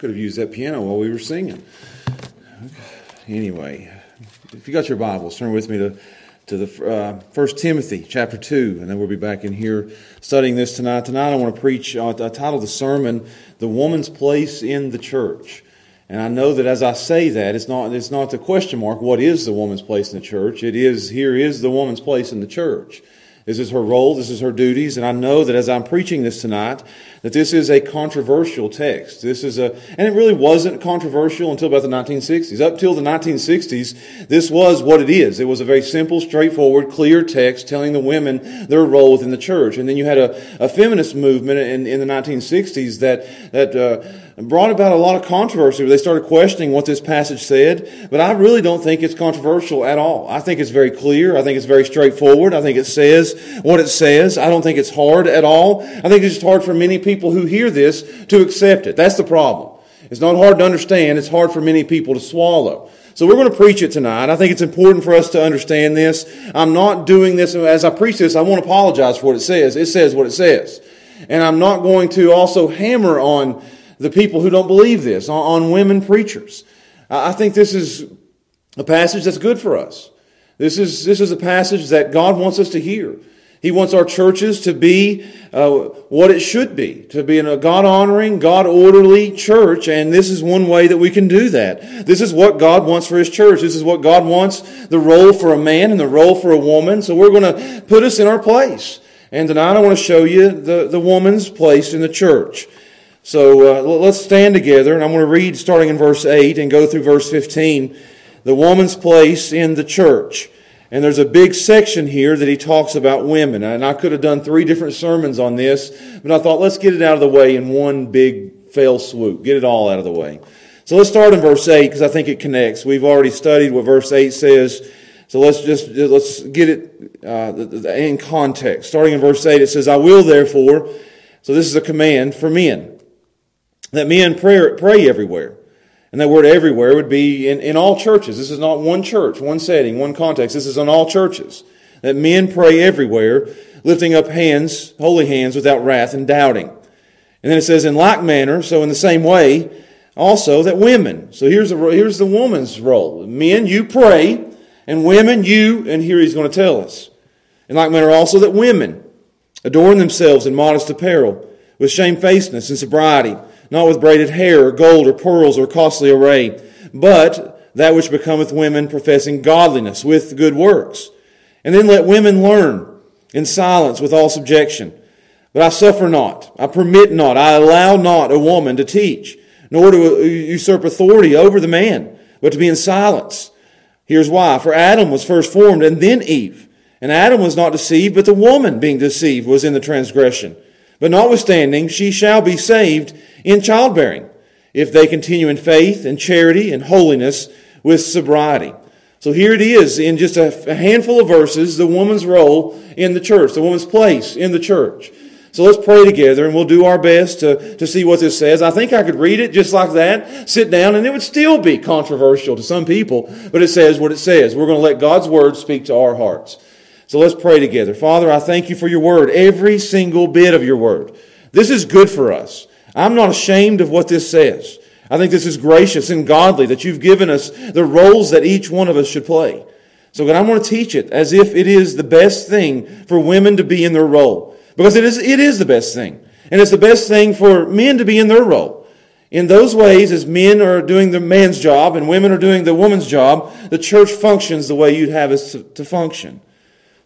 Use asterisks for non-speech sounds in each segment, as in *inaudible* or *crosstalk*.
Could have used that piano while we were singing. Anyway, if you got your Bibles, turn with me to, to the uh, 1 Timothy chapter 2, and then we'll be back in here studying this tonight. Tonight I want to preach, uh, I titled the sermon, The Woman's Place in the Church. And I know that as I say that, it's not, it's not the question mark, what is the woman's place in the church? It is, here is the woman's place in the church. This is her role, this is her duties, and I know that as I'm preaching this tonight, that this is a controversial text. This is a, and it really wasn't controversial until about the 1960s. Up till the 1960s, this was what it is. It was a very simple, straightforward, clear text telling the women their role within the church. And then you had a, a feminist movement in, in the 1960s that, that, uh, brought about a lot of controversy. They started questioning what this passage said, but I really don't think it's controversial at all. I think it's very clear. I think it's very straightforward. I think it says what it says. I don't think it's hard at all. I think it's just hard for many people who hear this to accept it. That's the problem. It's not hard to understand. It's hard for many people to swallow. So we're going to preach it tonight. I think it's important for us to understand this. I'm not doing this as I preach this. I won't apologize for what it says. It says what it says. And I'm not going to also hammer on the people who don't believe this, on women preachers. I think this is a passage that's good for us. This is, this is a passage that God wants us to hear. He wants our churches to be uh, what it should be, to be in a God honoring, God orderly church, and this is one way that we can do that. This is what God wants for His church. This is what God wants the role for a man and the role for a woman. So we're going to put us in our place. And tonight I want to show you the, the woman's place in the church. So uh, let's stand together, and I'm going to read starting in verse 8 and go through verse 15. The woman's place in the church. And there's a big section here that he talks about women. And I could have done three different sermons on this, but I thought let's get it out of the way in one big fail swoop. Get it all out of the way. So let's start in verse 8 because I think it connects. We've already studied what verse 8 says. So let's just, let's get it uh, in context. Starting in verse 8, it says, I will therefore, so this is a command for men that men pray, pray everywhere. And that word everywhere would be in, in all churches. This is not one church, one setting, one context. This is in all churches. That men pray everywhere, lifting up hands, holy hands, without wrath and doubting. And then it says, in like manner, so in the same way, also that women. So here's the, here's the woman's role. Men, you pray, and women, you, and here he's going to tell us. In like manner also that women adorn themselves in modest apparel, with shamefacedness and sobriety not with braided hair or gold or pearls or costly array, but that which becometh women professing godliness with good works. And then let women learn in silence with all subjection. But I suffer not, I permit not, I allow not a woman to teach, nor to usurp authority over the man, but to be in silence. Here's why. For Adam was first formed and then Eve. And Adam was not deceived, but the woman being deceived was in the transgression. But notwithstanding, she shall be saved in childbearing if they continue in faith and charity and holiness with sobriety. So here it is in just a handful of verses, the woman's role in the church, the woman's place in the church. So let's pray together and we'll do our best to, to see what this says. I think I could read it just like that, sit down, and it would still be controversial to some people, but it says what it says. We're going to let God's word speak to our hearts. So let's pray together. Father, I thank you for your word, every single bit of your word. This is good for us. I'm not ashamed of what this says. I think this is gracious and godly that you've given us the roles that each one of us should play. So God, I'm going to teach it as if it is the best thing for women to be in their role. Because it is, it is the best thing. And it's the best thing for men to be in their role. In those ways, as men are doing the man's job and women are doing the woman's job, the church functions the way you'd have us to function.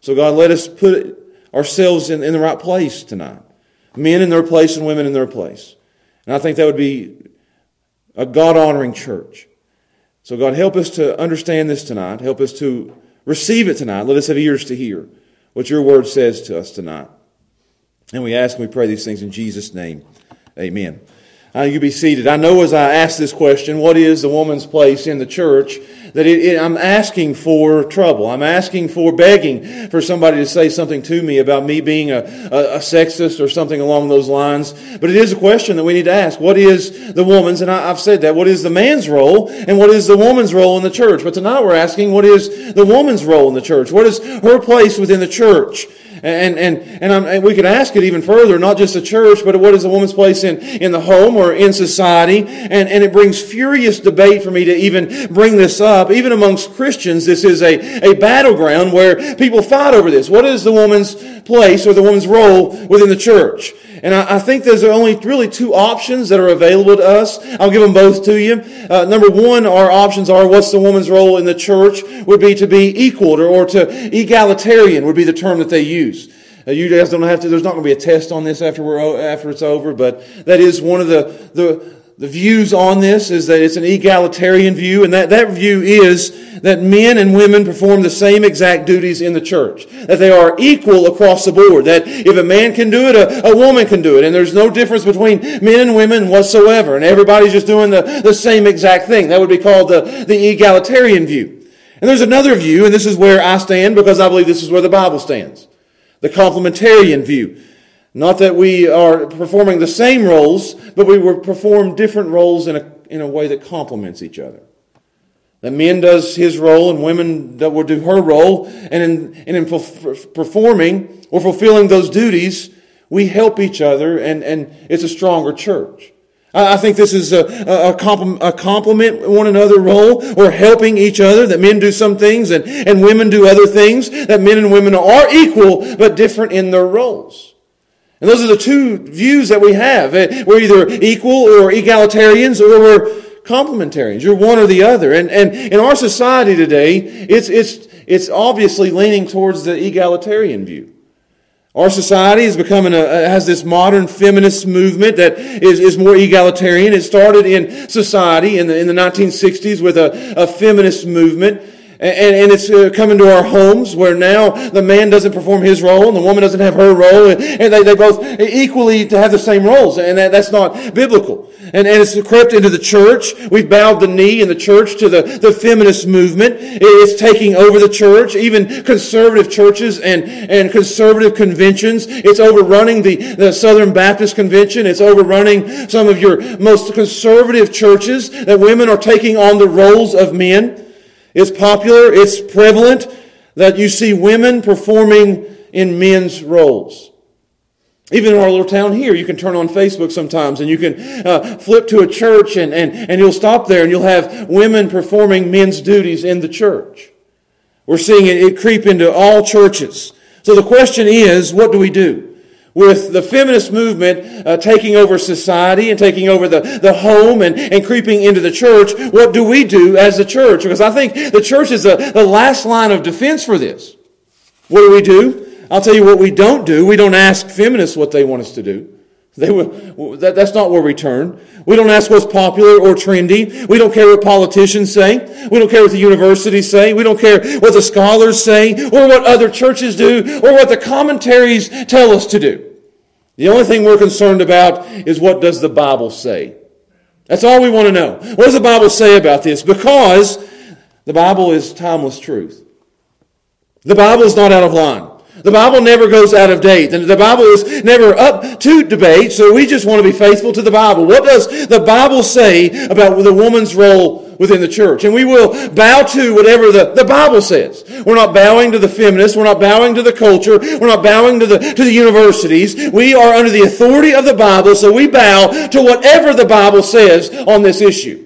So, God, let us put ourselves in, in the right place tonight. Men in their place and women in their place. And I think that would be a God honoring church. So, God, help us to understand this tonight. Help us to receive it tonight. Let us have ears to hear what your word says to us tonight. And we ask and we pray these things in Jesus' name. Amen. Uh, you be seated. I know as I ask this question, what is the woman's place in the church? That it, it, I'm asking for trouble. I'm asking for begging for somebody to say something to me about me being a, a, a, sexist or something along those lines. But it is a question that we need to ask. What is the woman's, and I, I've said that, what is the man's role and what is the woman's role in the church? But tonight we're asking what is the woman's role in the church? What is her place within the church? And, and, and, and, we could ask it even further, not just the church, but what is a woman's place in, in the home or in society? And, and it brings furious debate for me to even bring this up. Even amongst Christians, this is a, a battleground where people fight over this. What is the woman's place or the woman's role within the church? And I, I think there's only really two options that are available to us. I'll give them both to you. Uh, number one, our options are what's the woman's role in the church would be to be equal or, to egalitarian would be the term that they use. Uh, you guys don't have to, there's not going to be a test on this after we're, after it's over, but that is one of the, the, the views on this is that it's an egalitarian view, and that, that view is that men and women perform the same exact duties in the church. That they are equal across the board. That if a man can do it, a, a woman can do it. And there's no difference between men and women whatsoever. And everybody's just doing the, the same exact thing. That would be called the, the egalitarian view. And there's another view, and this is where I stand because I believe this is where the Bible stands. The complementarian view not that we are performing the same roles, but we will perform different roles in a, in a way that complements each other. That men does his role and women that will do her role, and in, and in performing or fulfilling those duties, we help each other, and, and it's a stronger church. I think this is a, a, a compliment one another role or helping each other, that men do some things and, and women do other things, that men and women are equal but different in their roles. And those are the two views that we have. Eh, we're either equal or egalitarians or we're complementarians. You're one or the other. And, and in our society today, it's, it's, it's obviously leaning towards the egalitarian view. Our society is becoming a, has this modern feminist movement that is, is more egalitarian. It started in society in the, in the 1960s with a, a feminist movement. And, and it's uh, coming to our homes where now the man doesn't perform his role and the woman doesn't have her role. And, and they, they both equally to have the same roles. And that, that's not biblical. And, and it's crept into the church. We've bowed the knee in the church to the, the feminist movement. It's taking over the church, even conservative churches and, and conservative conventions. It's overrunning the, the Southern Baptist Convention. It's overrunning some of your most conservative churches that women are taking on the roles of men. It's popular, it's prevalent that you see women performing in men's roles. Even in our little town here, you can turn on Facebook sometimes and you can uh, flip to a church and, and, and you'll stop there and you'll have women performing men's duties in the church. We're seeing it, it creep into all churches. So the question is, what do we do? With the feminist movement uh, taking over society and taking over the, the home and, and creeping into the church, what do we do as the church? Because I think the church is the, the last line of defense for this. What do we do? I'll tell you what we don't do. We don't ask feminists what they want us to do. They will, that, that's not where we turn. We don't ask what's popular or trendy. We don't care what politicians say. We don't care what the universities say. We don't care what the scholars say or what other churches do or what the commentaries tell us to do. The only thing we're concerned about is what does the Bible say? That's all we want to know. What does the Bible say about this? Because the Bible is timeless truth. The Bible is not out of line. The Bible never goes out of date. And the Bible is never up to debate, so we just want to be faithful to the Bible. What does the Bible say about the woman's role within the church? And we will bow to whatever the, the Bible says. We're not bowing to the feminists. We're not bowing to the culture. We're not bowing to the, to the universities. We are under the authority of the Bible, so we bow to whatever the Bible says on this issue.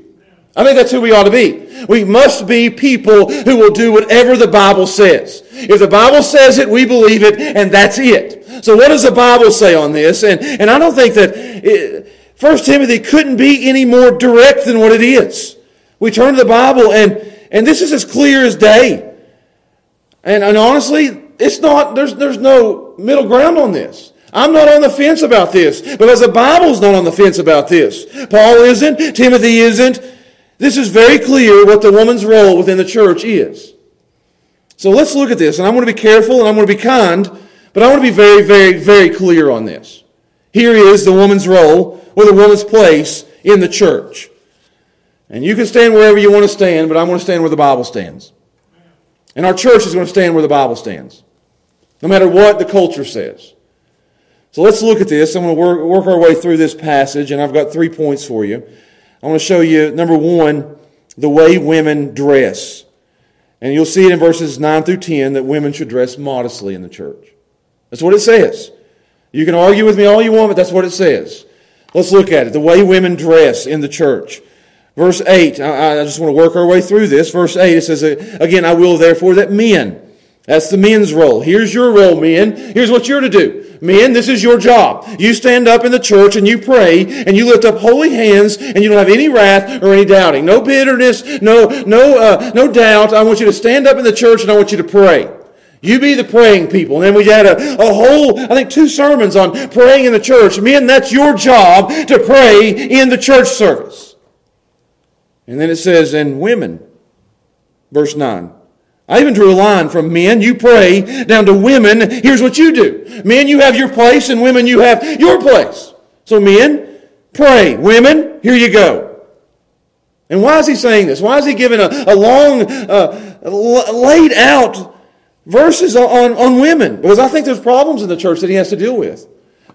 I think that's who we ought to be. We must be people who will do whatever the Bible says. If the Bible says it, we believe it, and that's it. So what does the Bible say on this? And, and I don't think that it, 1 Timothy couldn't be any more direct than what it is. We turn to the Bible, and, and this is as clear as day. And, and honestly, it's not, there's, there's no middle ground on this. I'm not on the fence about this because the Bible's not on the fence about this. Paul isn't, Timothy isn't. This is very clear what the woman's role within the church is. So let's look at this, and I'm going to be careful and I'm going to be kind, but I want to be very, very, very clear on this. Here is the woman's role or the woman's place in the church. And you can stand wherever you want to stand, but I'm going to stand where the Bible stands. And our church is going to stand where the Bible stands, no matter what the culture says. So let's look at this. I'm going to work, work our way through this passage, and I've got three points for you. I want to show you, number one, the way women dress. And you'll see it in verses 9 through 10 that women should dress modestly in the church. That's what it says. You can argue with me all you want, but that's what it says. Let's look at it. The way women dress in the church. Verse 8, I, I just want to work our way through this. Verse 8, it says, Again, I will therefore that men, that's the men's role. Here's your role, men. Here's what you're to do. Men, this is your job. You stand up in the church and you pray and you lift up holy hands and you don't have any wrath or any doubting. No bitterness, no, no, uh, no doubt. I want you to stand up in the church and I want you to pray. You be the praying people. And then we had a, a whole, I think, two sermons on praying in the church. Men, that's your job to pray in the church service. And then it says, and women, verse 9. I even drew a line from men, you pray, down to women, here's what you do. Men, you have your place, and women, you have your place. So, men, pray. Women, here you go. And why is he saying this? Why is he giving a, a long, uh, laid out verses on, on women? Because I think there's problems in the church that he has to deal with.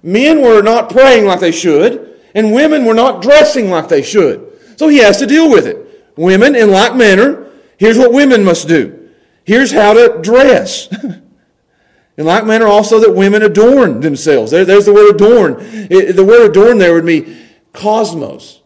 Men were not praying like they should, and women were not dressing like they should. So he has to deal with it. Women, in like manner, here's what women must do. Here's how to dress. *laughs* in like manner, also that women adorn themselves. There, there's the word adorn. It, the word adorn there would be cosmos,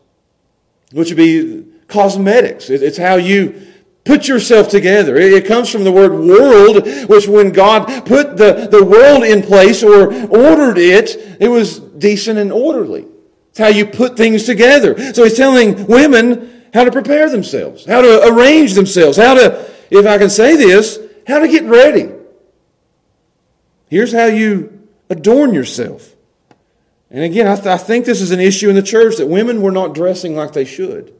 which would be cosmetics. It, it's how you put yourself together. It, it comes from the word world, which when God put the, the world in place or ordered it, it was decent and orderly. It's how you put things together. So he's telling women how to prepare themselves, how to arrange themselves, how to, if I can say this, how to get ready. Here's how you adorn yourself. And again, I, th- I think this is an issue in the church that women were not dressing like they should.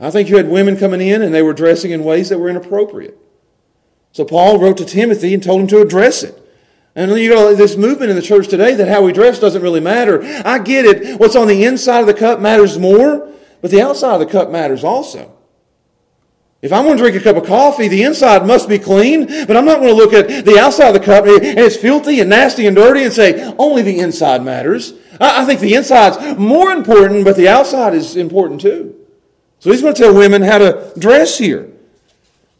I think you had women coming in and they were dressing in ways that were inappropriate. So Paul wrote to Timothy and told him to address it. And you know, this movement in the church today that how we dress doesn't really matter. I get it. What's on the inside of the cup matters more, but the outside of the cup matters also. If I'm going to drink a cup of coffee, the inside must be clean, but I'm not going to look at the outside of the cup and it's filthy and nasty and dirty and say, only the inside matters. I think the inside's more important, but the outside is important too. So he's going to tell women how to dress here.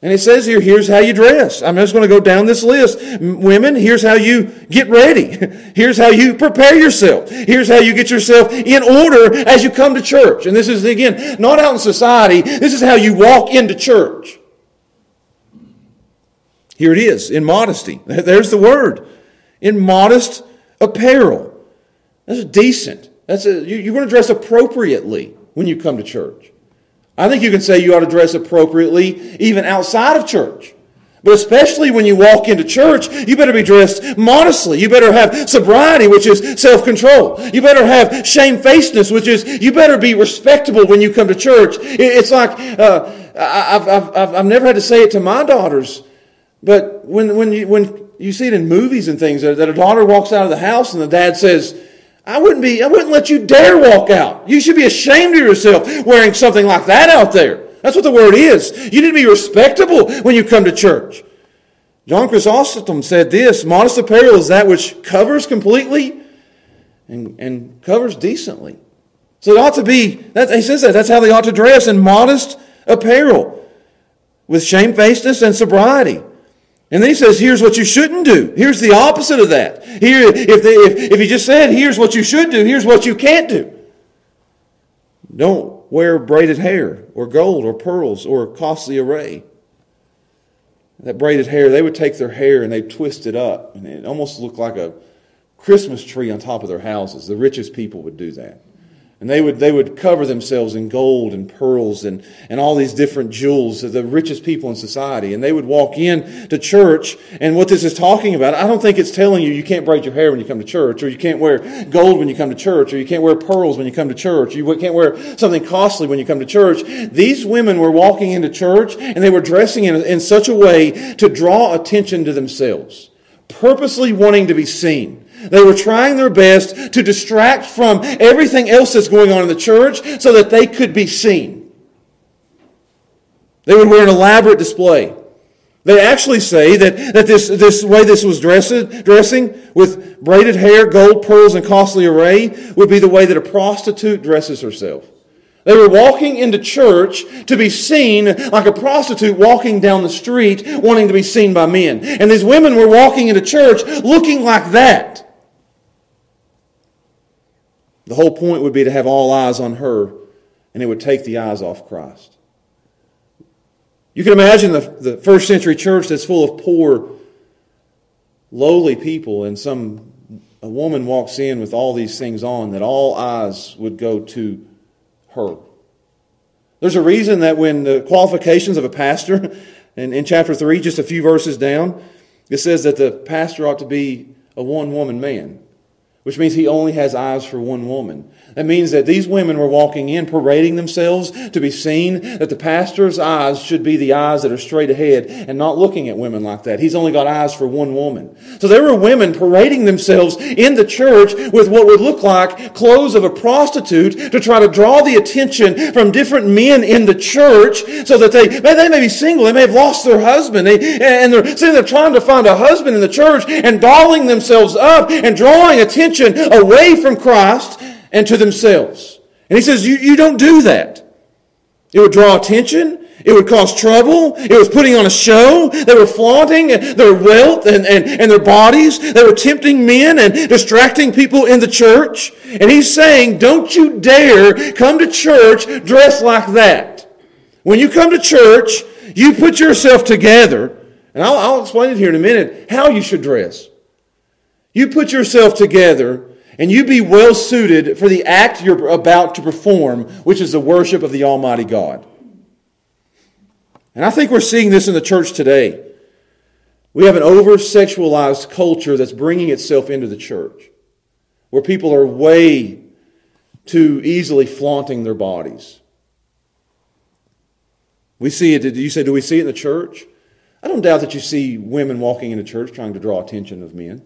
And it says here, here's how you dress. I'm just going to go down this list. Women, here's how you get ready. *laughs* Here's how you prepare yourself. Here's how you get yourself in order as you come to church. And this is, again, not out in society. This is how you walk into church. Here it is, in modesty. *laughs* There's the word. In modest apparel. That's decent. That's a, you're going to dress appropriately when you come to church. I think you can say you ought to dress appropriately even outside of church. But especially when you walk into church, you better be dressed modestly. You better have sobriety, which is self-control. You better have shamefacedness, which is you better be respectable when you come to church. It's like, uh, I've, I've, I've never had to say it to my daughters, but when, when, you, when you see it in movies and things, that a daughter walks out of the house and the dad says, I wouldn't be, I wouldn't let you dare walk out. You should be ashamed of yourself wearing something like that out there. That's what the word is. You need to be respectable when you come to church. John Chrysostom said this modest apparel is that which covers completely and, and covers decently. So it ought to be, that, he says that, that's how they ought to dress in modest apparel with shamefacedness and sobriety. And then he says, here's what you shouldn't do. Here's the opposite of that. Here, if, they, if, if he just said, here's what you should do, here's what you can't do. Don't wear braided hair or gold or pearls or a costly array. That braided hair, they would take their hair and they'd twist it up, and it almost looked like a Christmas tree on top of their houses. The richest people would do that. And they would, they would cover themselves in gold and pearls and, and all these different jewels, the richest people in society. And they would walk in to church. And what this is talking about, I don't think it's telling you you can't braid your hair when you come to church, or you can't wear gold when you come to church, or you can't wear pearls when you come to church, you can't wear something costly when you come to church. These women were walking into church and they were dressing in, in such a way to draw attention to themselves, purposely wanting to be seen. They were trying their best to distract from everything else that's going on in the church so that they could be seen. They would wear an elaborate display. They actually say that, that this, this way this was dressed, dressing with braided hair, gold, pearls, and costly array would be the way that a prostitute dresses herself. They were walking into church to be seen like a prostitute walking down the street wanting to be seen by men. And these women were walking into church looking like that. The whole point would be to have all eyes on her, and it would take the eyes off Christ. You can imagine the, the first century church that's full of poor, lowly people, and some a woman walks in with all these things on, that all eyes would go to her. There's a reason that when the qualifications of a pastor, *laughs* and in chapter 3, just a few verses down, it says that the pastor ought to be a one woman man which means he only has eyes for one woman. That means that these women were walking in, parading themselves to be seen, that the pastor's eyes should be the eyes that are straight ahead and not looking at women like that. He's only got eyes for one woman. So there were women parading themselves in the church with what would look like clothes of a prostitute to try to draw the attention from different men in the church so that they, they may be single, they may have lost their husband, they, and they're sitting there trying to find a husband in the church and dolling themselves up and drawing attention attention away from Christ and to themselves. And he says, you, you don't do that. It would draw attention. It would cause trouble. It was putting on a show. They were flaunting their wealth and, and, and their bodies. They were tempting men and distracting people in the church. And he's saying, don't you dare come to church dressed like that. When you come to church, you put yourself together. And I'll, I'll explain it here in a minute how you should dress. You put yourself together and you be well suited for the act you're about to perform, which is the worship of the Almighty God. And I think we're seeing this in the church today. We have an over sexualized culture that's bringing itself into the church, where people are way too easily flaunting their bodies. We see it, you say, do we see it in the church? I don't doubt that you see women walking into church trying to draw attention of men.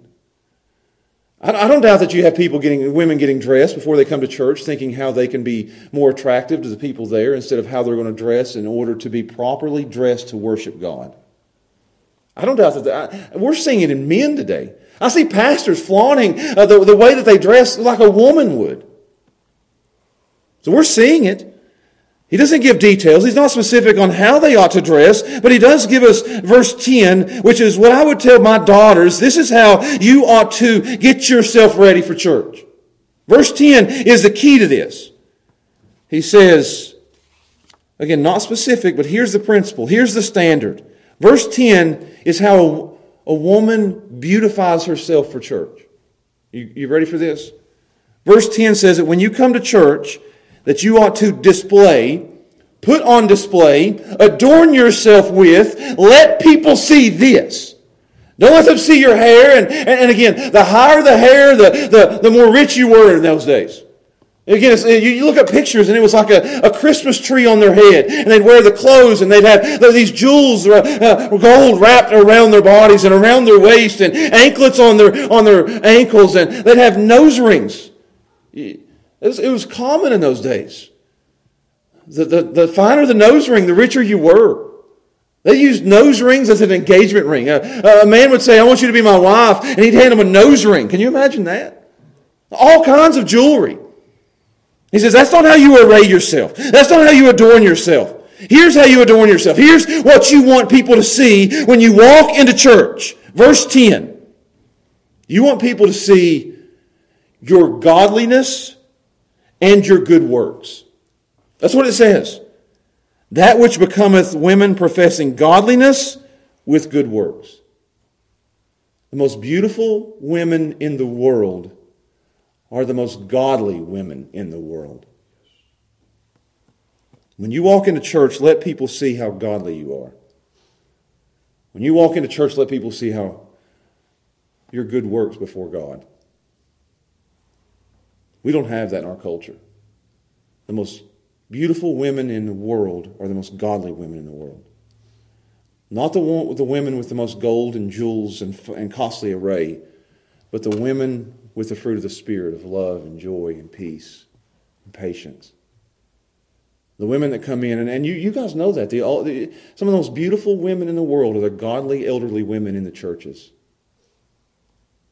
I don't doubt that you have people getting, women getting dressed before they come to church, thinking how they can be more attractive to the people there instead of how they're going to dress in order to be properly dressed to worship God. I don't doubt that. that we're seeing it in men today. I see pastors flaunting uh, the, the way that they dress like a woman would. So we're seeing it. He doesn't give details. He's not specific on how they ought to dress, but he does give us verse 10, which is what I would tell my daughters. This is how you ought to get yourself ready for church. Verse 10 is the key to this. He says, again, not specific, but here's the principle. Here's the standard. Verse 10 is how a, a woman beautifies herself for church. You, you ready for this? Verse 10 says that when you come to church, that you ought to display, put on display, adorn yourself with. Let people see this. Don't let them see your hair. And, and, again, the higher the hair, the, the, the more rich you were in those days. Again, you look at pictures and it was like a, a Christmas tree on their head. And they'd wear the clothes and they'd have these jewels, uh, uh, gold wrapped around their bodies and around their waist and anklets on their, on their ankles. And they'd have nose rings. It was, it was common in those days. The, the, the finer the nose ring, the richer you were. They used nose rings as an engagement ring. A, a, man would say, I want you to be my wife, and he'd hand him a nose ring. Can you imagine that? All kinds of jewelry. He says, That's not how you array yourself. That's not how you adorn yourself. Here's how you adorn yourself. Here's what you want people to see when you walk into church. Verse 10. You want people to see your godliness and your good works. That's what it says. That which becometh women professing godliness with good works. The most beautiful women in the world are the most godly women in the world. When you walk into church, let people see how godly you are. When you walk into church, let people see how your good works before God. We don't have that in our culture. The most beautiful women in the world are the most godly women in the world. Not the, one, the women with the most gold and jewels and, and costly array, but the women with the fruit of the Spirit of love and joy and peace and patience. The women that come in, and, and you, you guys know that. The, all, the, some of the most beautiful women in the world are the godly, elderly women in the churches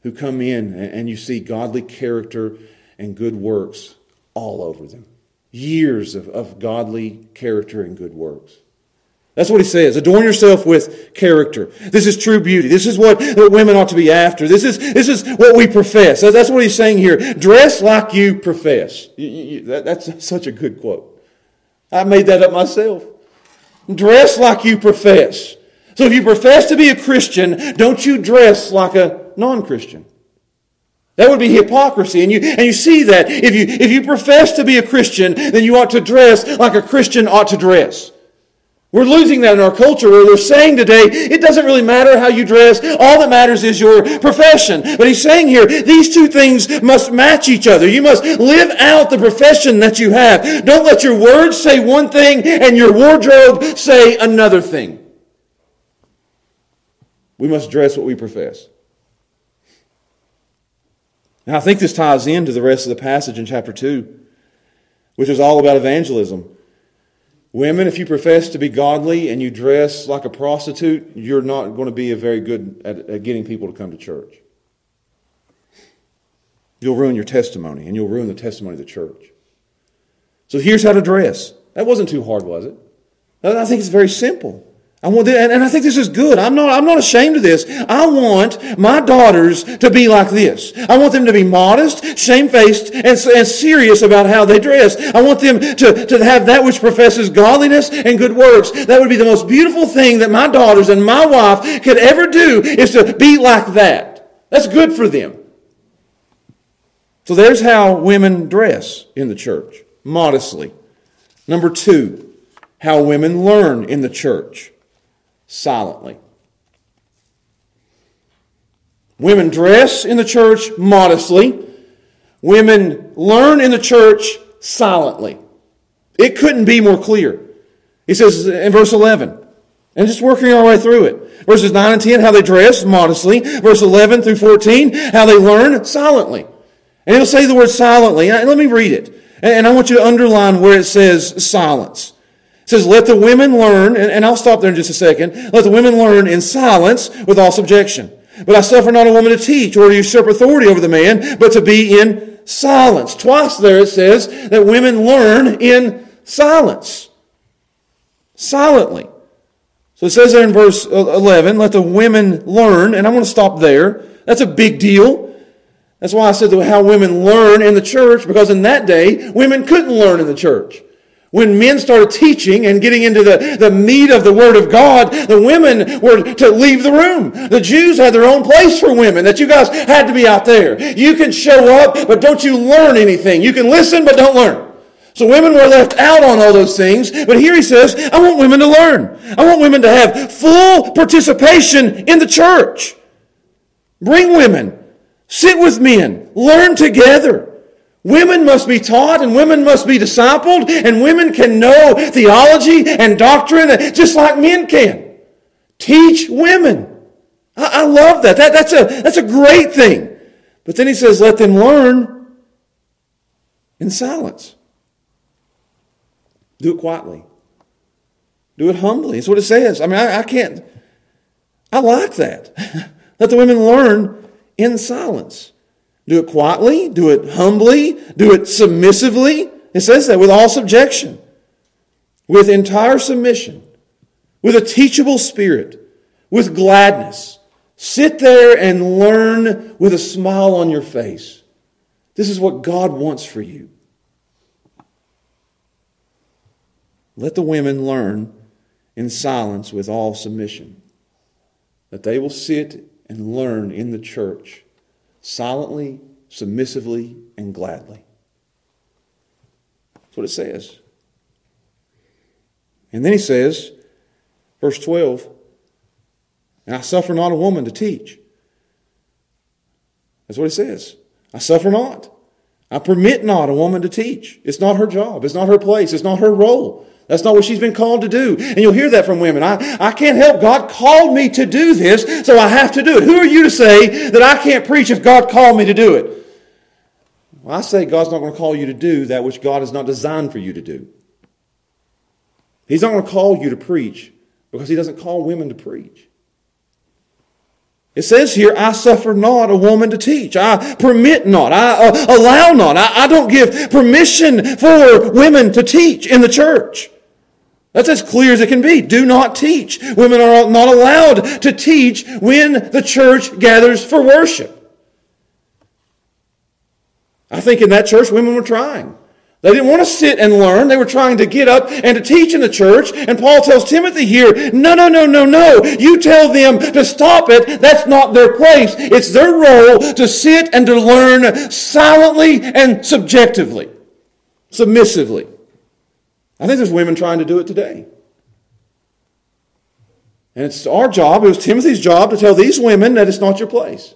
who come in and, and you see godly character and good works all over them. years of, of godly character and good works. That's what he says. Adorn yourself with character. This is true beauty. This is what women ought to be after. This is, this is what we profess. That's what he's saying here. Dress like you profess. You, you, that, that's *laughs* such a good quote. I made that up myself. Dress like you profess. So if you profess to be a Christian, don't you dress like a non-Christian. That would be hypocrisy. And you, and you see that. If you, if you profess to be a Christian, then you ought to dress like a Christian ought to dress. We're losing that in our culture where they're saying today, it doesn't really matter how you dress. All that matters is your profession. But he's saying here, these two things must match each other. You must live out the profession that you have. Don't let your words say one thing and your wardrobe say another thing. We must dress what we profess. Now, I think this ties into the rest of the passage in chapter 2, which is all about evangelism. Women, if you profess to be godly and you dress like a prostitute, you're not going to be a very good at, at getting people to come to church. You'll ruin your testimony, and you'll ruin the testimony of the church. So here's how to dress. That wasn't too hard, was it? I think it's very simple. I want, and I think this is good. I'm not, I'm not ashamed of this. I want my daughters to be like this. I want them to be modest, shamefaced, and, and serious about how they dress. I want them to, to have that which professes godliness and good works. That would be the most beautiful thing that my daughters and my wife could ever do is to be like that. That's good for them. So there's how women dress in the church. Modestly. Number two, how women learn in the church silently. Women dress in the church modestly. Women learn in the church silently. It couldn't be more clear. He says in verse 11, and just working our way through it. Verses 9 and 10, how they dress modestly. Verse 11 through 14, how they learn silently. And he'll say the word silently. Let me read it. And I want you to underline where it says silence. It says, let the women learn, and, I'll stop there in just a second. Let the women learn in silence with all subjection. But I suffer not a woman to teach or to usurp authority over the man, but to be in silence. Twice there it says that women learn in silence. Silently. So it says there in verse 11, let the women learn, and I want to stop there. That's a big deal. That's why I said how women learn in the church, because in that day, women couldn't learn in the church. When men started teaching and getting into the, the meat of the Word of God, the women were to leave the room. The Jews had their own place for women, that you guys had to be out there. You can show up, but don't you learn anything. You can listen, but don't learn. So women were left out on all those things, but here he says, I want women to learn. I want women to have full participation in the church. Bring women. Sit with men. Learn together. Women must be taught and women must be discipled and women can know theology and doctrine just like men can. Teach women. I, I love that. that. That's a, that's a great thing. But then he says, let them learn in silence. Do it quietly. Do it humbly. That's what it says. I mean, I, I can't, I like that. *laughs* let the women learn in silence. Do it quietly, do it humbly, do it submissively. It says that with all subjection, with entire submission, with a teachable spirit, with gladness. Sit there and learn with a smile on your face. This is what God wants for you. Let the women learn in silence with all submission, that they will sit and learn in the church silently, submissively, and gladly. That's what it says. And then he says, verse 12, and I suffer not a woman to teach. That's what he says. I suffer not. I permit not a woman to teach. It's not her job. It's not her place. It's not her role. That's not what she's been called to do. And you'll hear that from women. I, I can't help. God called me to do this, so I have to do it. Who are you to say that I can't preach if God called me to do it? Well, I say God's not going to call you to do that which God has not designed for you to do. He's not going to call you to preach because He doesn't call women to preach. It says here, I suffer not a woman to teach. I permit not. I uh, allow not. I, I don't give permission for women to teach in the church. That's as clear as it can be. Do not teach. Women are not allowed to teach when the church gathers for worship. I think in that church, women were trying. They didn't want to sit and learn. They were trying to get up and to teach in the church. And Paul tells Timothy here, no, no, no, no, no. You tell them to stop it. That's not their place. It's their role to sit and to learn silently and subjectively, submissively. I think there's women trying to do it today. And it's our job, it was Timothy's job to tell these women that it's not your place.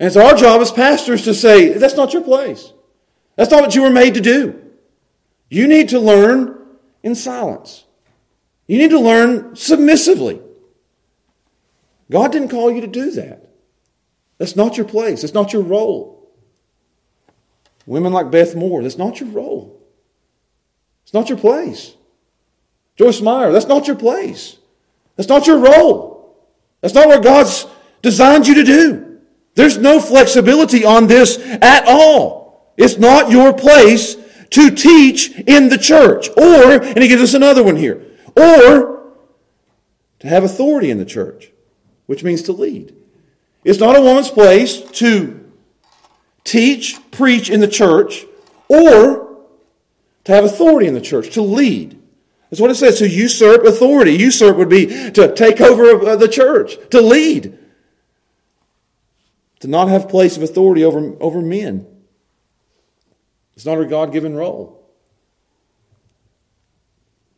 And it's our job as pastors to say, that's not your place. That's not what you were made to do. You need to learn in silence. You need to learn submissively. God didn't call you to do that. That's not your place. That's not your role. Women like Beth Moore, that's not your role. It's not your place. Joyce Meyer, that's not your place. That's not your role. That's not what God's designed you to do. There's no flexibility on this at all. It's not your place to teach in the church. Or, and he gives us another one here, or to have authority in the church, which means to lead. It's not a woman's place to teach, preach in the church, or to have authority in the church, to lead. That's what it says, to usurp authority. Usurp would be to take over uh, the church, to lead, to not have place of authority over, over men. It's not a God given role.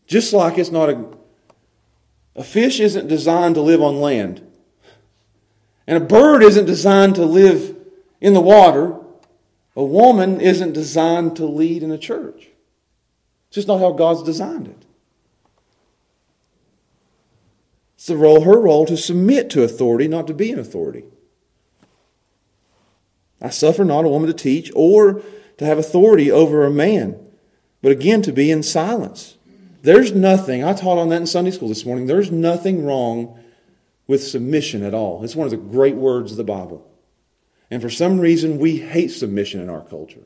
Just like it's not a. A fish isn't designed to live on land, and a bird isn't designed to live in the water. A woman isn't designed to lead in a church. Just not how God's designed it. It's the role, her role, to submit to authority, not to be an authority. I suffer not a woman to teach or to have authority over a man, but again, to be in silence. There's nothing, I taught on that in Sunday school this morning, there's nothing wrong with submission at all. It's one of the great words of the Bible. And for some reason, we hate submission in our culture.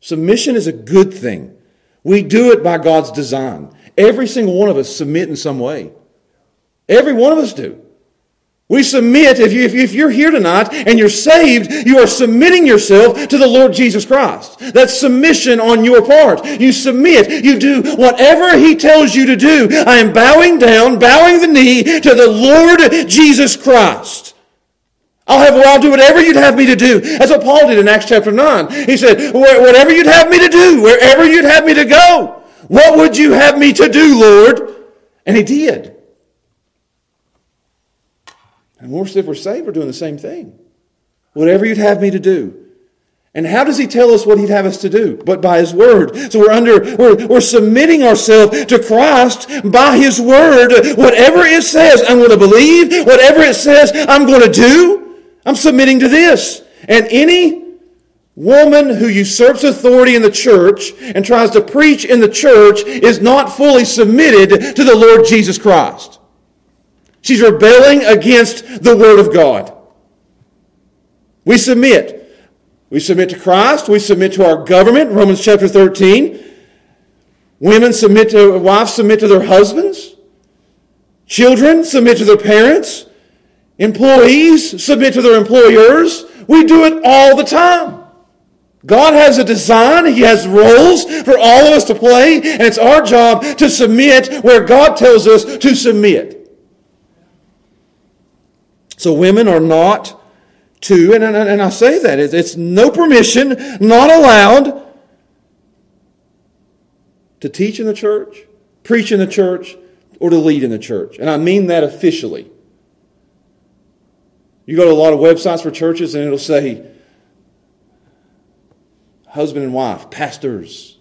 Submission is a good thing. We do it by God's design. Every single one of us submit in some way. Every one of us do. We submit, if, you, if you're here tonight and you're saved, you are submitting yourself to the Lord Jesus Christ. That's submission on your part. You submit. You do whatever He tells you to do. I am bowing down, bowing the knee to the Lord Jesus Christ. I'll have, well, I'll do whatever you'd have me to do. That's what Paul did in Acts chapter 9. He said, whatever you'd have me to do, wherever you'd have me to go, what would you have me to do, Lord? And he did. And more if we're saved, we're doing the same thing. Whatever you'd have me to do. And how does he tell us what he'd have us to do? But by his word. So we're under, we're, we're submitting ourselves to Christ by his word. Whatever it says, I'm going to believe. Whatever it says, I'm going to do. I'm submitting to this. And any woman who usurps authority in the church and tries to preach in the church is not fully submitted to the Lord Jesus Christ. She's rebelling against the Word of God. We submit. We submit to Christ. We submit to our government, Romans chapter 13. Women submit to, wives submit to their husbands. Children submit to their parents. Employees submit to their employers. We do it all the time. God has a design, He has roles for all of us to play, and it's our job to submit where God tells us to submit. So women are not to, and, and, and I say that, it's, it's no permission, not allowed to teach in the church, preach in the church, or to lead in the church. And I mean that officially. You go to a lot of websites for churches and it'll say husband and wife, pastors.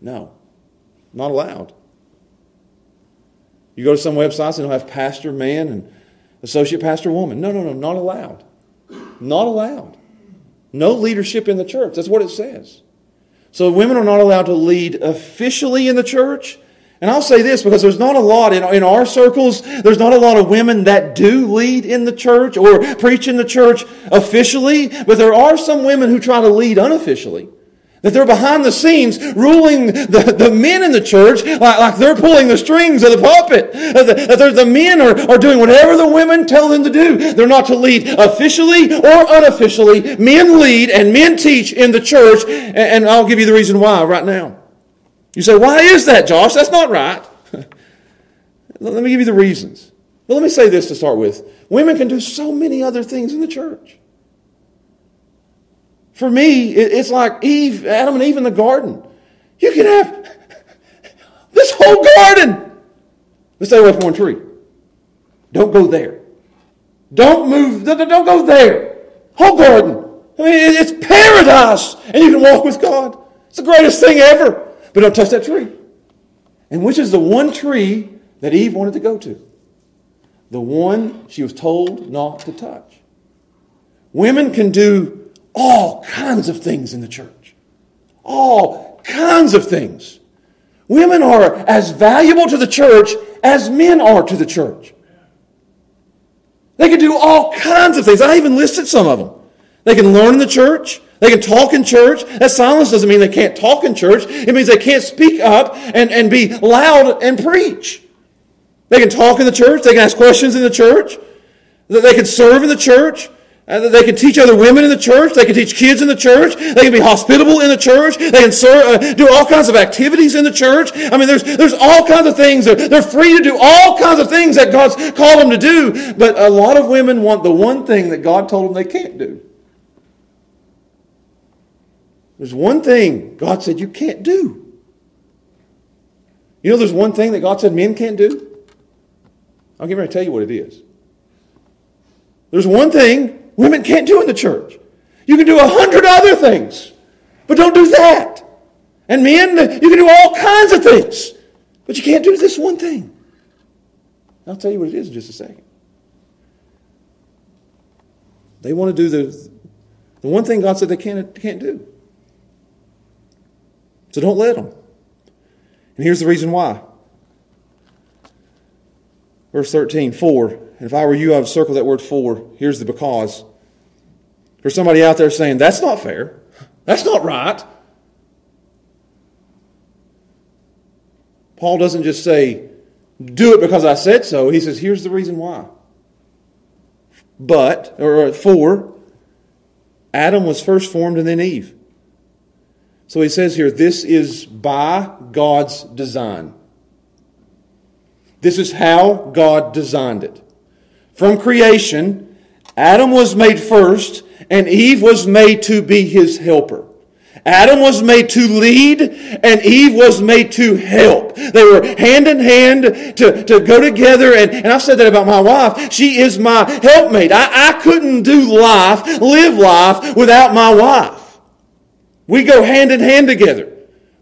No, not allowed. You go to some websites and it'll have pastor man and associate pastor woman. No, no, no, not allowed. Not allowed. No leadership in the church. That's what it says. So women are not allowed to lead officially in the church, And I'll say this because there's not a lot in, in our circles, there's not a lot of women that do lead in the church or preach in the church officially, but there are some women who try to lead unofficially. That they're behind the scenes ruling the, the men in the church like, like they're pulling the strings of the pulpit. That the, the men are, are doing whatever the women tell them to do. They're not to lead officially or unofficially. Men lead and men teach in the church, and, and I'll give you the reason why right now. You say, why is that, Josh? That's not right. *laughs* let me give you the reasons. Well, let me say this to start with. Women can do so many other things in the church. For me, it's like Eve, Adam and Eve in the garden. You can have *laughs* this whole garden. Let's stay away from one tree. Don't go there. Don't move. Don't go there. Whole garden. I mean, it's paradise, and you can walk with God. It's the greatest thing ever. But don't touch that tree. And which is the one tree that Eve wanted to go to? The one she was told not to touch. Women can do all kinds of things in the church. All kinds of things. Women are as valuable to the church as men are to the church. They can do all kinds of things. I even listed some of them. They can learn in the church. They can talk in church. That silence doesn't mean they can't talk in church. It means they can't speak up and, and be loud and preach. They can talk in the church. They can ask questions in the church. They can serve in the church. Uh, they can teach other women in the church. They can teach kids in the church. They can be hospitable in the church. They can serve, uh, do all kinds of activities in the church. I mean, there's, there's all kinds of things. They're, they're free to do all kinds of things that God's called them to do. But a lot of women want the one thing that God told them they can't do. There's one thing God said you can't do. You know, there's one thing that God said men can't do? I'll get ready to tell you what it is. There's one thing women can't do in the church. You can do a hundred other things, but don't do that. And men, you can do all kinds of things, but you can't do this one thing. I'll tell you what it is in just a second. They want to do the, the one thing God said they can't, can't do. So don't let them. And here's the reason why. Verse 13, for. And if I were you, I would circle that word for. Here's the because. For somebody out there saying, that's not fair. That's not right. Paul doesn't just say, do it because I said so. He says, here's the reason why. But, or for, Adam was first formed and then Eve. So he says here, this is by God's design. This is how God designed it. From creation, Adam was made first, and Eve was made to be his helper. Adam was made to lead and Eve was made to help. They were hand in hand to, to go together. And, and I've said that about my wife. She is my helpmate. I, I couldn't do life, live life without my wife. We go hand in hand together.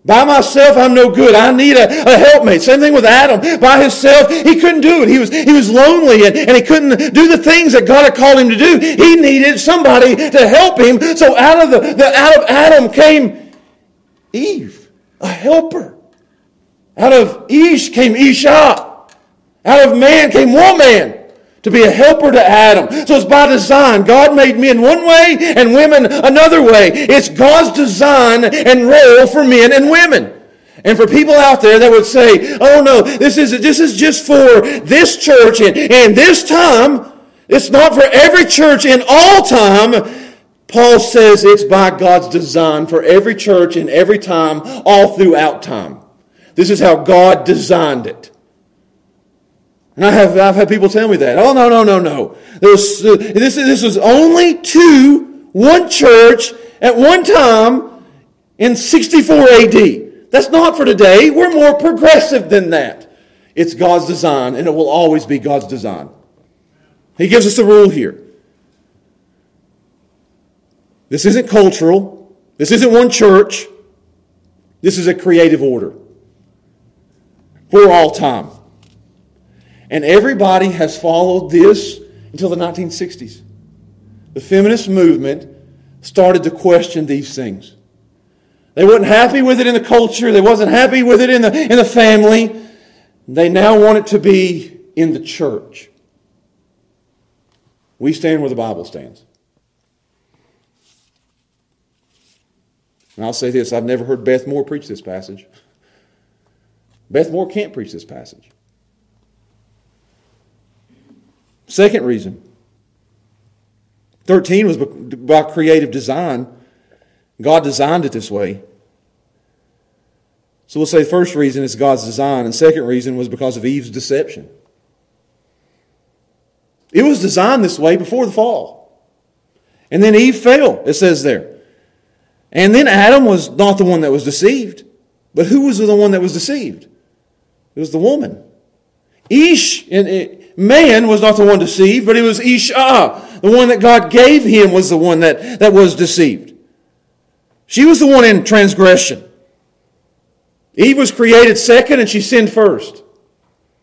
By myself, I'm no good. I need a, a helpmate. Same thing with Adam. By himself, he couldn't do it. He was, he was lonely and, and he couldn't do the things that God had called him to do. He needed somebody to help him. So out of, the, the out of Adam came Eve, a helper. Out of Ish came Isha. Out of man came woman to be a helper to Adam. So it's by design. God made men one way and women another way. It's God's design and role for men and women. And for people out there that would say, oh no, this is, this is just for this church and, and this time. It's not for every church in all time. Paul says it's by God's design for every church in every time, all throughout time. This is how God designed it. And I have, I've had people tell me that. Oh, no, no, no, no. Was, uh, this, this was only to one church at one time in 64 AD. That's not for today. We're more progressive than that. It's God's design, and it will always be God's design. He gives us the rule here. This isn't cultural. This isn't one church. This is a creative order for all time. And everybody has followed this until the 1960s. The feminist movement started to question these things. They weren't happy with it in the culture. They wasn't happy with it in the, in the family. They now want it to be in the church. We stand where the Bible stands. And I'll say this I've never heard Beth Moore preach this passage. Beth Moore can't preach this passage. Second reason 13 was by creative design. God designed it this way. So we'll say first reason is God's design, and second reason was because of Eve's deception. It was designed this way before the fall. And then Eve fell, it says there. And then Adam was not the one that was deceived. But who was the one that was deceived? It was the woman. Ish, man was not the one deceived, but it was Isha. The one that God gave him was the one that, that was deceived. She was the one in transgression. Eve was created second and she sinned first.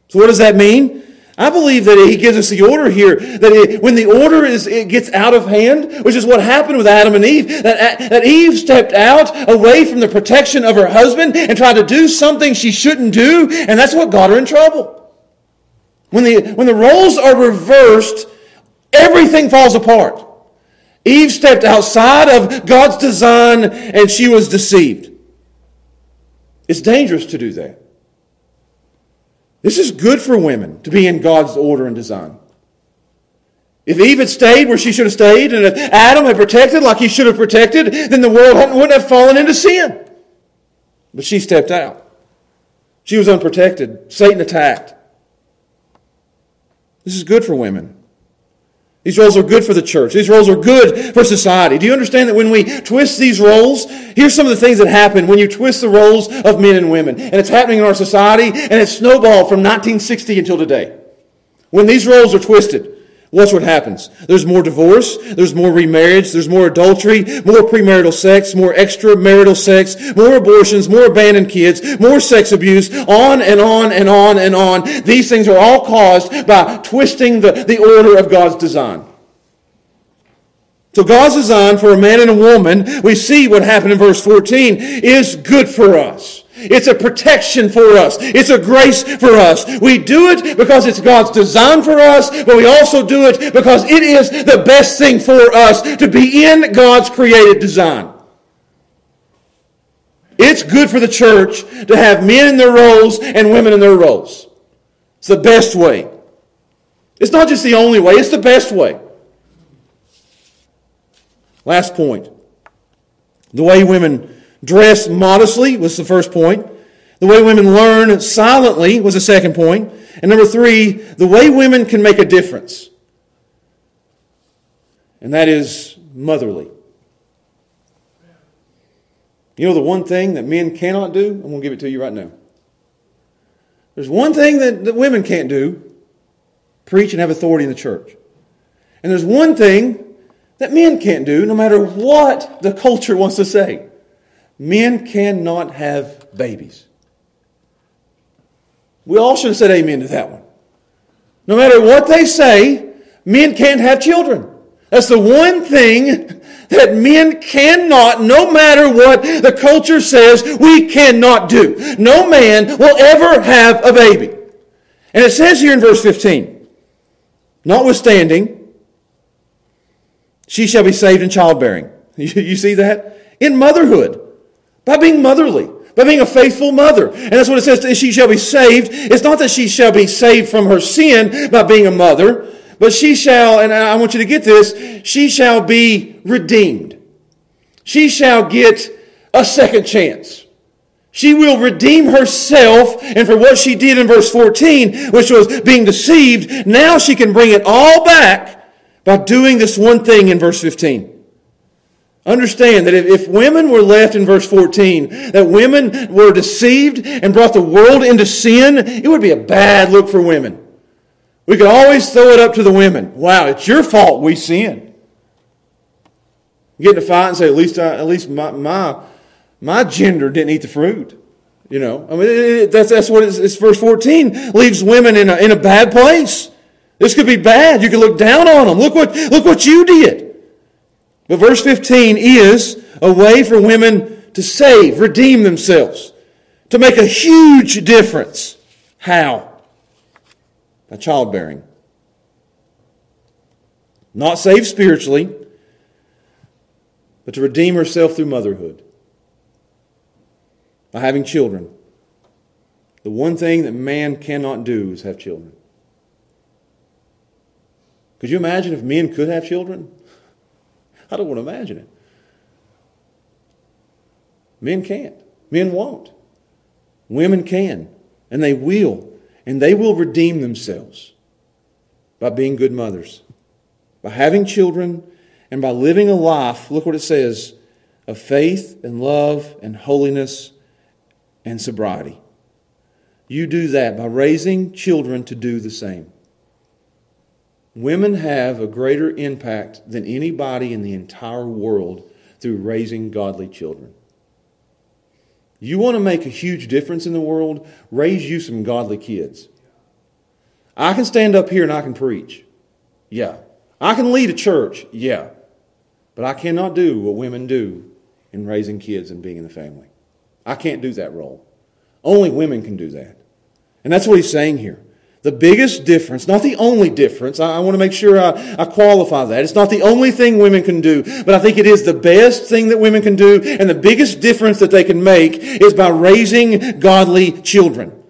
So what does that mean? I believe that he gives us the order here, that it, when the order is, it gets out of hand, which is what happened with Adam and Eve, that, that Eve stepped out away from the protection of her husband and tried to do something she shouldn't do, and that's what got her in trouble. When the, when the roles are reversed, everything falls apart. Eve stepped outside of God's design and she was deceived. It's dangerous to do that. This is good for women to be in God's order and design. If Eve had stayed where she should have stayed, and if Adam had protected like he should have protected, then the world wouldn't have fallen into sin. But she stepped out. She was unprotected. Satan attacked. This is good for women. These roles are good for the church. These roles are good for society. Do you understand that when we twist these roles, here's some of the things that happen when you twist the roles of men and women. And it's happening in our society, and it's snowballed from 1960 until today. When these roles are twisted, What's what happens? There's more divorce, there's more remarriage, there's more adultery, more premarital sex, more extramarital sex, more abortions, more abandoned kids, more sex abuse, on and on and on and on. These things are all caused by twisting the, the order of God's design. So God's design for a man and a woman, we see what happened in verse 14, is good for us. It's a protection for us. It's a grace for us. We do it because it's God's design for us, but we also do it because it is the best thing for us to be in God's created design. It's good for the church to have men in their roles and women in their roles. It's the best way. It's not just the only way, it's the best way. Last point. The way women Dress modestly was the first point. The way women learn silently was the second point. And number three, the way women can make a difference. And that is motherly. You know the one thing that men cannot do? I'm going to give it to you right now. There's one thing that, that women can't do preach and have authority in the church. And there's one thing that men can't do, no matter what the culture wants to say. Men cannot have babies. We all should have said amen to that one. No matter what they say, men can't have children. That's the one thing *laughs* that men cannot, no matter what the culture says, we cannot do. No man will ever have a baby. And it says here in verse 15, notwithstanding, she shall be saved in childbearing. *laughs* You see that? In motherhood. By being motherly, by being a faithful mother. And that's what it says, that she shall be saved. It's not that she shall be saved from her sin by being a mother, but she shall, and I want you to get this, she shall be redeemed. She shall get a second chance. She will redeem herself, and for what she did in verse 14, which was being deceived, now she can bring it all back by doing this one thing in verse 15. Understand that if, women were left in verse 14, that women were deceived and brought the world into sin, it would be a bad look for women. We could always throw it up to the women. Wow, it's your fault we sin. Get in a fight and say, at least, I, at least my, my, my gender didn't eat the fruit. You know, I mean, it, that's, that's what it's, it's, verse 14 leaves women in a, in a bad place. This could be bad. You could look down on them. Look what, look what you did. But verse 15 is a way for women to save, redeem themselves, to make a huge difference. How? By childbearing. Not saved spiritually, but to redeem herself through motherhood. By having children. The one thing that man cannot do is have children. Could you imagine if men could have children? I don't want to imagine it. Men can't. Men won't. Women can. And they will. And they will redeem themselves by being good mothers, by having children, and by living a life, look what it says, of faith and love and holiness and sobriety. You do that by raising children to do the same. Women have a greater impact than anybody in the entire world through raising godly children. You want to make a huge difference in the world? Raise you some godly kids. I can stand up here and I can preach. Yeah. I can lead a church. Yeah. But I cannot do what women do in raising kids and being in the family. I can't do that role. Only women can do that. And that's what he's saying here. The biggest difference, not the only difference, I, I want to make sure I, I, qualify that. It's not the only thing women can do, but I think it is the best thing that women can do, and the biggest difference that they can make is by raising godly children.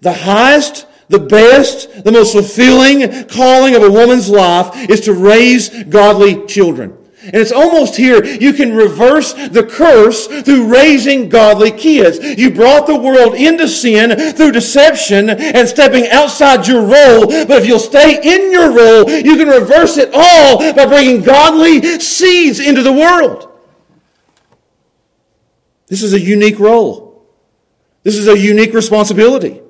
The highest, the best, the most fulfilling calling of a woman's life is to raise godly children. And it's almost here, you can reverse the curse through raising godly kids. You brought the world into sin through deception and stepping outside your role. But if you'll stay in your role, you can reverse it all by bringing godly seeds into the world. This is a unique role. This is a unique responsibility.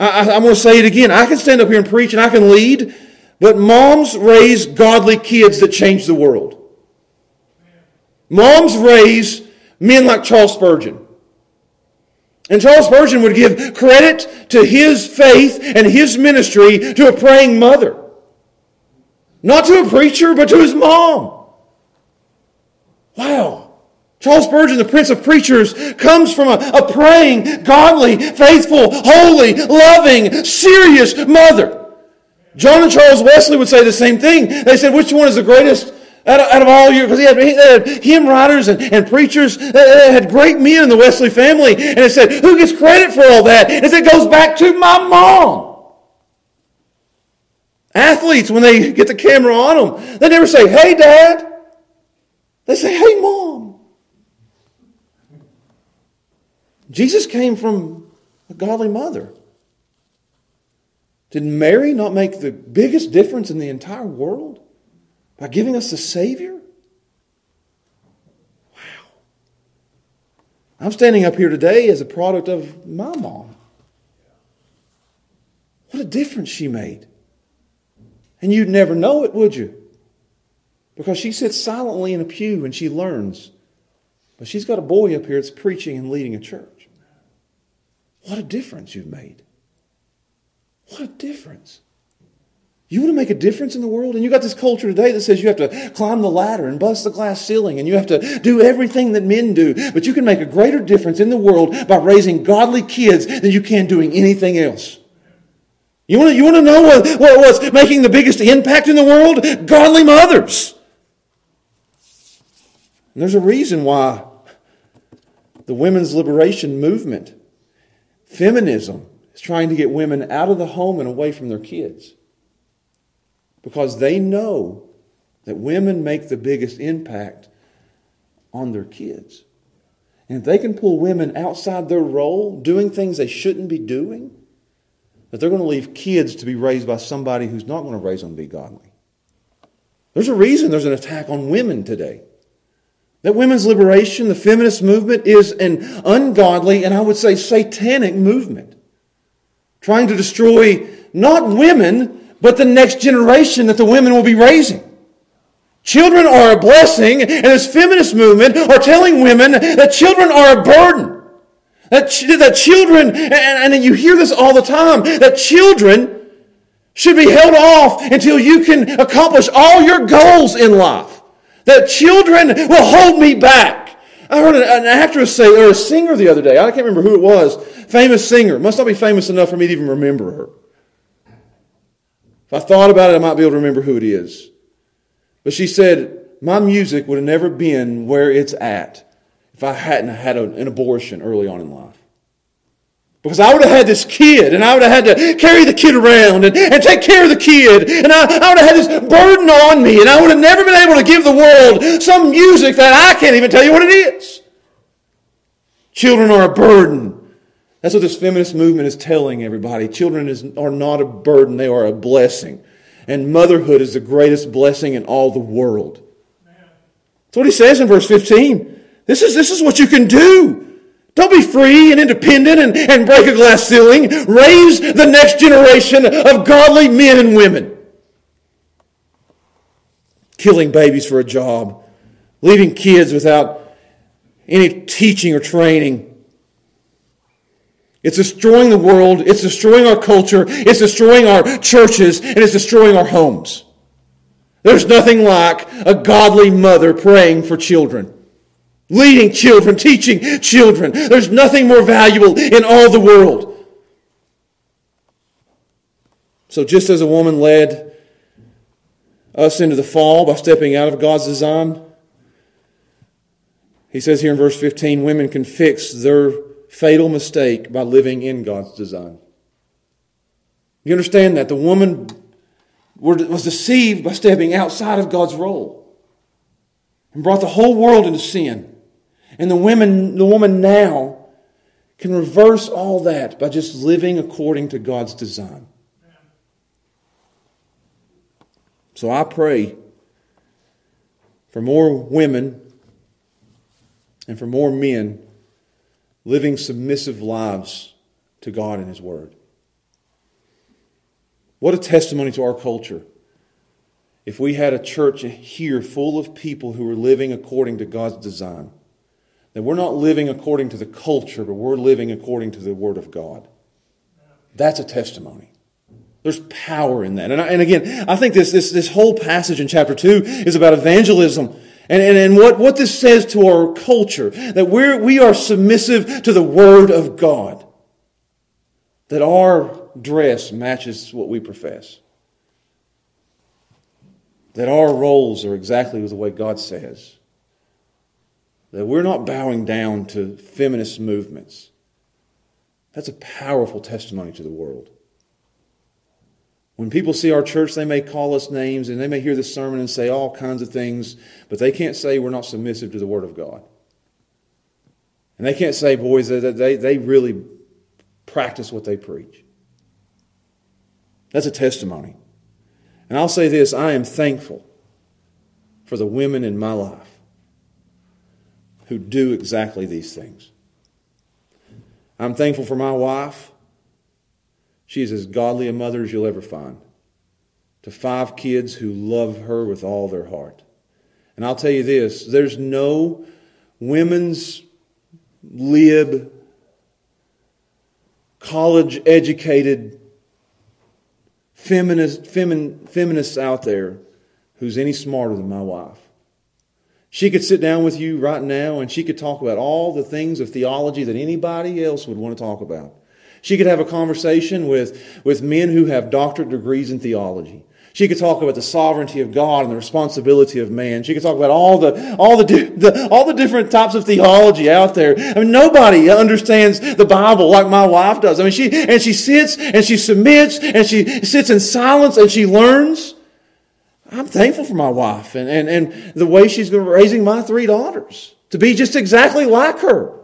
I, I'm going to say it again. I can stand up here and preach and I can lead. But moms raise godly kids that change the world. Moms raise men like Charles Spurgeon. And Charles Spurgeon would give credit to his faith and his ministry to a praying mother. Not to a preacher, but to his mom. Wow. Charles Spurgeon, the Prince of Preachers, comes from a, a praying, godly, faithful, holy, loving, serious mother. John and Charles Wesley would say the same thing. They said, which one is the greatest out of, out of all your, because he had, he had hymn writers and, and preachers that had great men in the Wesley family. And it said, who gets credit for all that? Said, it goes back to my mom. Athletes, when they get the camera on them, they never say, hey, dad. They say, hey, mom. Jesus came from a godly mother. Did Mary not make the biggest difference in the entire world by giving us the Savior? Wow. I'm standing up here today as a product of my mom. What a difference she made. And you'd never know it, would you? Because she sits silently in a pew and she learns. But she's got a boy up here that's preaching and leading a church. What a difference you've made. What a difference. You want to make a difference in the world? And you got this culture today that says you have to climb the ladder and bust the glass ceiling and you have to do everything that men do. But you can make a greater difference in the world by raising godly kids than you can doing anything else. You want to, you want to know what, what, what's making the biggest impact in the world? Godly mothers. And there's a reason why the women's liberation movement, feminism, is trying to get women out of the home and away from their kids. Because they know that women make the biggest impact on their kids. And if they can pull women outside their role, doing things they shouldn't be doing, that they're going to leave kids to be raised by somebody who's not going to raise them to be godly. There's a reason there's an attack on women today. That women's liberation, the feminist movement, is an ungodly and I would say satanic movement trying to destroy not women, but the next generation that the women will be raising. Children are a blessing, and this feminist movement are telling women that children are a burden. That, that children, and, and you hear this all the time, that children should be held off until you can accomplish all your goals in life. That children will hold me back. I heard an actress say, or a singer the other day, I can't remember who it was, famous singer. Must not be famous enough for me to even remember her. If I thought about it, I might be able to remember who it is. But she said, My music would have never been where it's at if I hadn't had an abortion early on in life. Because I would have had this kid, and I would have had to carry the kid around and, and take care of the kid, and I, I would have had this burden on me, and I would have never been able to give the world some music that I can't even tell you what it is. Children are a burden. That's what this feminist movement is telling everybody. Children is, are not a burden, they are a blessing. And motherhood is the greatest blessing in all the world. That's what he says in verse 15. This is, this is what you can do. Don't be free and independent and, and break a glass ceiling. Raise the next generation of godly men and women. Killing babies for a job, leaving kids without any teaching or training. It's destroying the world, it's destroying our culture, it's destroying our churches, and it's destroying our homes. There's nothing like a godly mother praying for children leading children, teaching children. There's nothing more valuable in all the world. So, just as a woman led us into the fall by stepping out of God's design, he says here in verse 15 women can fix their fatal mistake by living in God's design. You understand that? The woman was deceived by stepping outside of God's role and brought the whole world into sin. And the women, the woman now can reverse all that by just living according to God's design. So I pray for more women and for more men living submissive lives to God and His Word. What a testimony to our culture if we had a church here full of people who were living according to God's design. That we're not living according to the culture, but we're living according to the Word of God. That's a testimony. There's power in that. And, I, and again, I think this, this, this whole passage in chapter 2 is about evangelism. And, and, and what, what this says to our culture, that we're, we are submissive to the Word of God. That our dress matches what we profess. That our roles are exactly the way God says. That we're not bowing down to feminist movements. That's a powerful testimony to the world. When people see our church, they may call us names and they may hear this sermon and say all kinds of things, but they can't say we're not submissive to the Word of God. And they can't say, boys, that they, they really practice what they preach. That's a testimony. And I'll say this I am thankful for the women in my life who do exactly these things. I'm thankful for my wife. She is as godly a mother as you'll ever find. To five kids who love her with all their heart. And I'll tell you this there's no women's lib, college educated feminist, femin, feminists out there who's any smarter than my wife. She could sit down with you right now and she could talk about all the things of theology that anybody else would want to talk about. She could have a conversation with, with men who have doctorate degrees in theology. She could talk about the sovereignty of God and the responsibility of man. She could talk about all the, all the, the, all the different types of theology out there. I mean, nobody understands the Bible like my wife does. I mean, she, and she sits and she submits and she sits in silence and she learns. I'm thankful for my wife and, and, and the way she's raising my three daughters to be just exactly like her.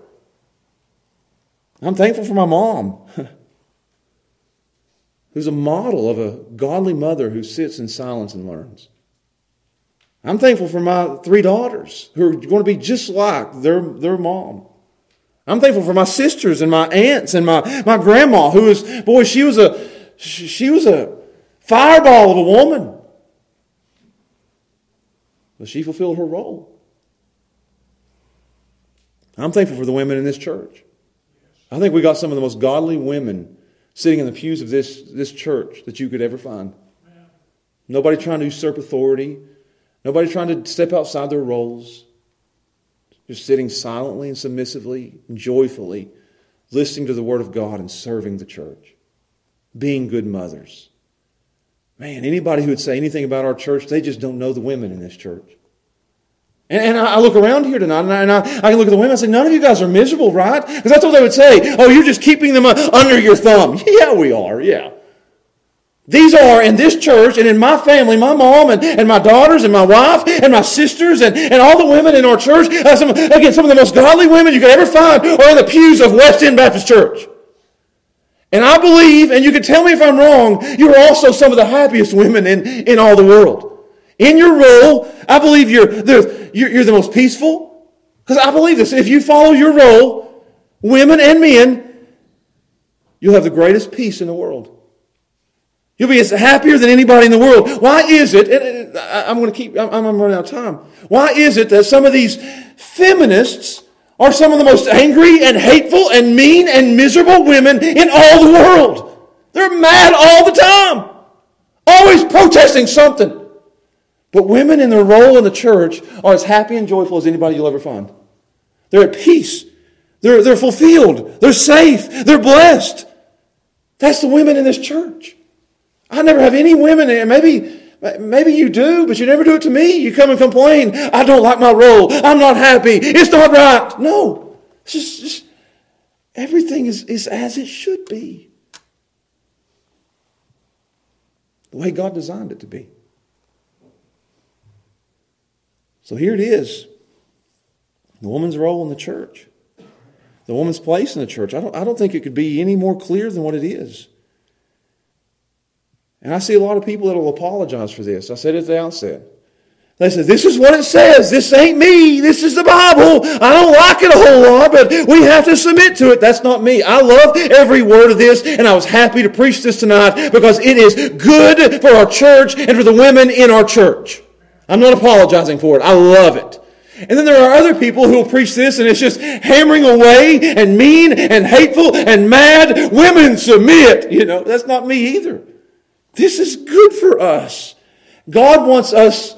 I'm thankful for my mom, *laughs* who's a model of a godly mother who sits in silence and learns. I'm thankful for my three daughters who are going to be just like their, their mom. I'm thankful for my sisters and my aunts and my, my grandma who was, boy, she was a, she was a fireball of a woman. But she fulfilled her role. I'm thankful for the women in this church. I think we got some of the most godly women sitting in the pews of this, this church that you could ever find. Nobody trying to usurp authority. Nobody trying to step outside their roles. Just sitting silently and submissively and joyfully, listening to the Word of God and serving the church, being good mothers. Man, anybody who would say anything about our church, they just don't know the women in this church. And, I look around here tonight and, I, and I, can look at the women and say, none of you guys are miserable, right? Because that's what they would say. Oh, you're just keeping them uh, under your thumb. *laughs* Yeah, we are, yeah. These are in this church and in my family, my mom and, and my daughters and my wife and my sisters and, and all the women in our church. Uh, some, again, some of the most godly women you could ever find are in the pews of West End Baptist Church. And I believe, and you can tell me if I'm wrong, you're also some of the happiest women in, in all the world. In your role, I believe you're the, you're, you're the most peaceful. Because I believe this. If you follow your role, women and men, you'll have the greatest peace in the world. You'll be as happier than anybody in the world. Why is it, and I'm going to keep, I'm, I'm running out of time. Why is it that some of these feminists are some of the most angry and hateful and mean and miserable women in all the world? They're mad all the time. Always protesting something. But women in their role in the church are as happy and joyful as anybody you'll ever find. They're at peace. They're, they're fulfilled. They're safe. They're blessed. That's the women in this church. I never have any women, and maybe, maybe you do, but you never do it to me. You come and complain. I don't like my role. I'm not happy. It's not right. No. It's just, just everything is, is as it should be. The way God designed it to be. So here it is the woman's role in the church, the woman's place in the church. I don't, I don't think it could be any more clear than what it is. And I see a lot of people that will apologize for this. I said at the outset. They say, This is what it says. This ain't me. This is the Bible. I don't like it a whole lot, but we have to submit to it. That's not me. I love every word of this, and I was happy to preach this tonight because it is good for our church and for the women in our church. I'm not apologizing for it. I love it. And then there are other people who will preach this and it's just hammering away and mean and hateful and mad. Women submit. You know, that's not me either. This is good for us. God wants us,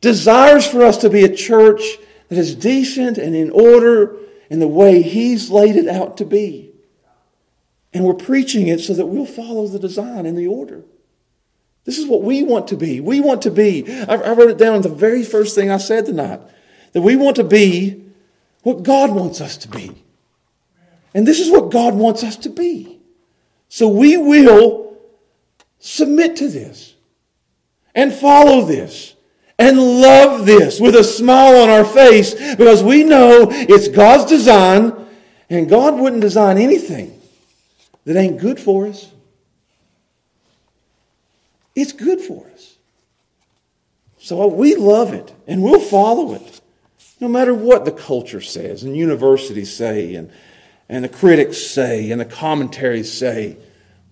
desires for us to be a church that is decent and in order in the way He's laid it out to be. And we're preaching it so that we'll follow the design and the order. This is what we want to be. We want to be. I, wrote it down the very first thing I said tonight that we want to be what God wants us to be. And this is what God wants us to be. So we will submit to this and follow this and love this with a smile on our face because we know it's God's design and God wouldn't design anything that ain't good for us. It's good for us. So we love it and we'll follow it. No matter what the culture says and universities say and, and the critics say and the commentaries say,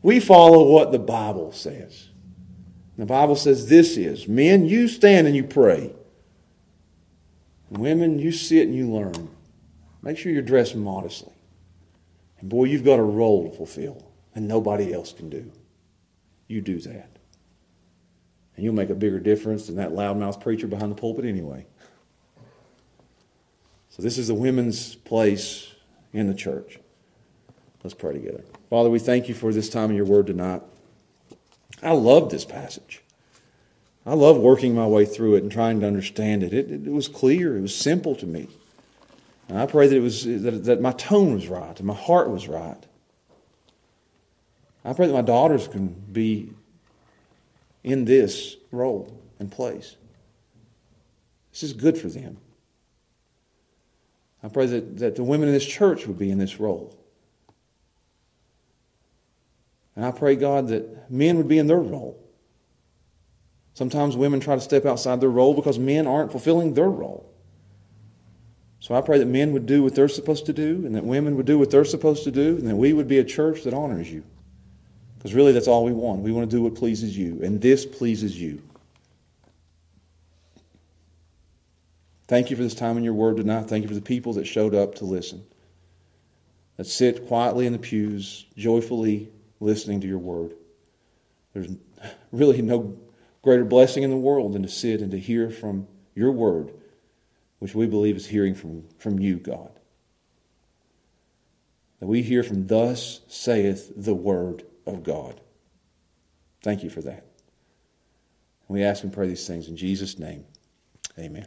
we follow what the Bible says. The Bible says this is men, you stand and you pray. Women, you sit and you learn. Make sure you're dressed modestly. And boy, you've got a role to fulfill, and nobody else can do. You do that. And you'll make a bigger difference than that loudmouth preacher behind the pulpit anyway. So, this is the women's place in the church. Let's pray together. Father, we thank you for this time in your word tonight. I love this passage. I love working my way through it and trying to understand it. It, it was clear, it was simple to me. And I pray that, it was, that, that my tone was right and my heart was right. I pray that my daughters can be in this role and place. This is good for them. I pray that, that the women in this church would be in this role. And I pray, God, that men would be in their role. Sometimes women try to step outside their role because men aren't fulfilling their role. So I pray that men would do what they're supposed to do, and that women would do what they're supposed to do, and that we would be a church that honors you. Because really, that's all we want. We want to do what pleases you, and this pleases you. Thank you for this time in your word tonight. Thank you for the people that showed up to listen, that sit quietly in the pews, joyfully listening to your word. There's really no greater blessing in the world than to sit and to hear from your word, which we believe is hearing from, from you, God. that we hear from Thus saith the Word of God. Thank you for that. We ask and pray these things in Jesus' name. Amen.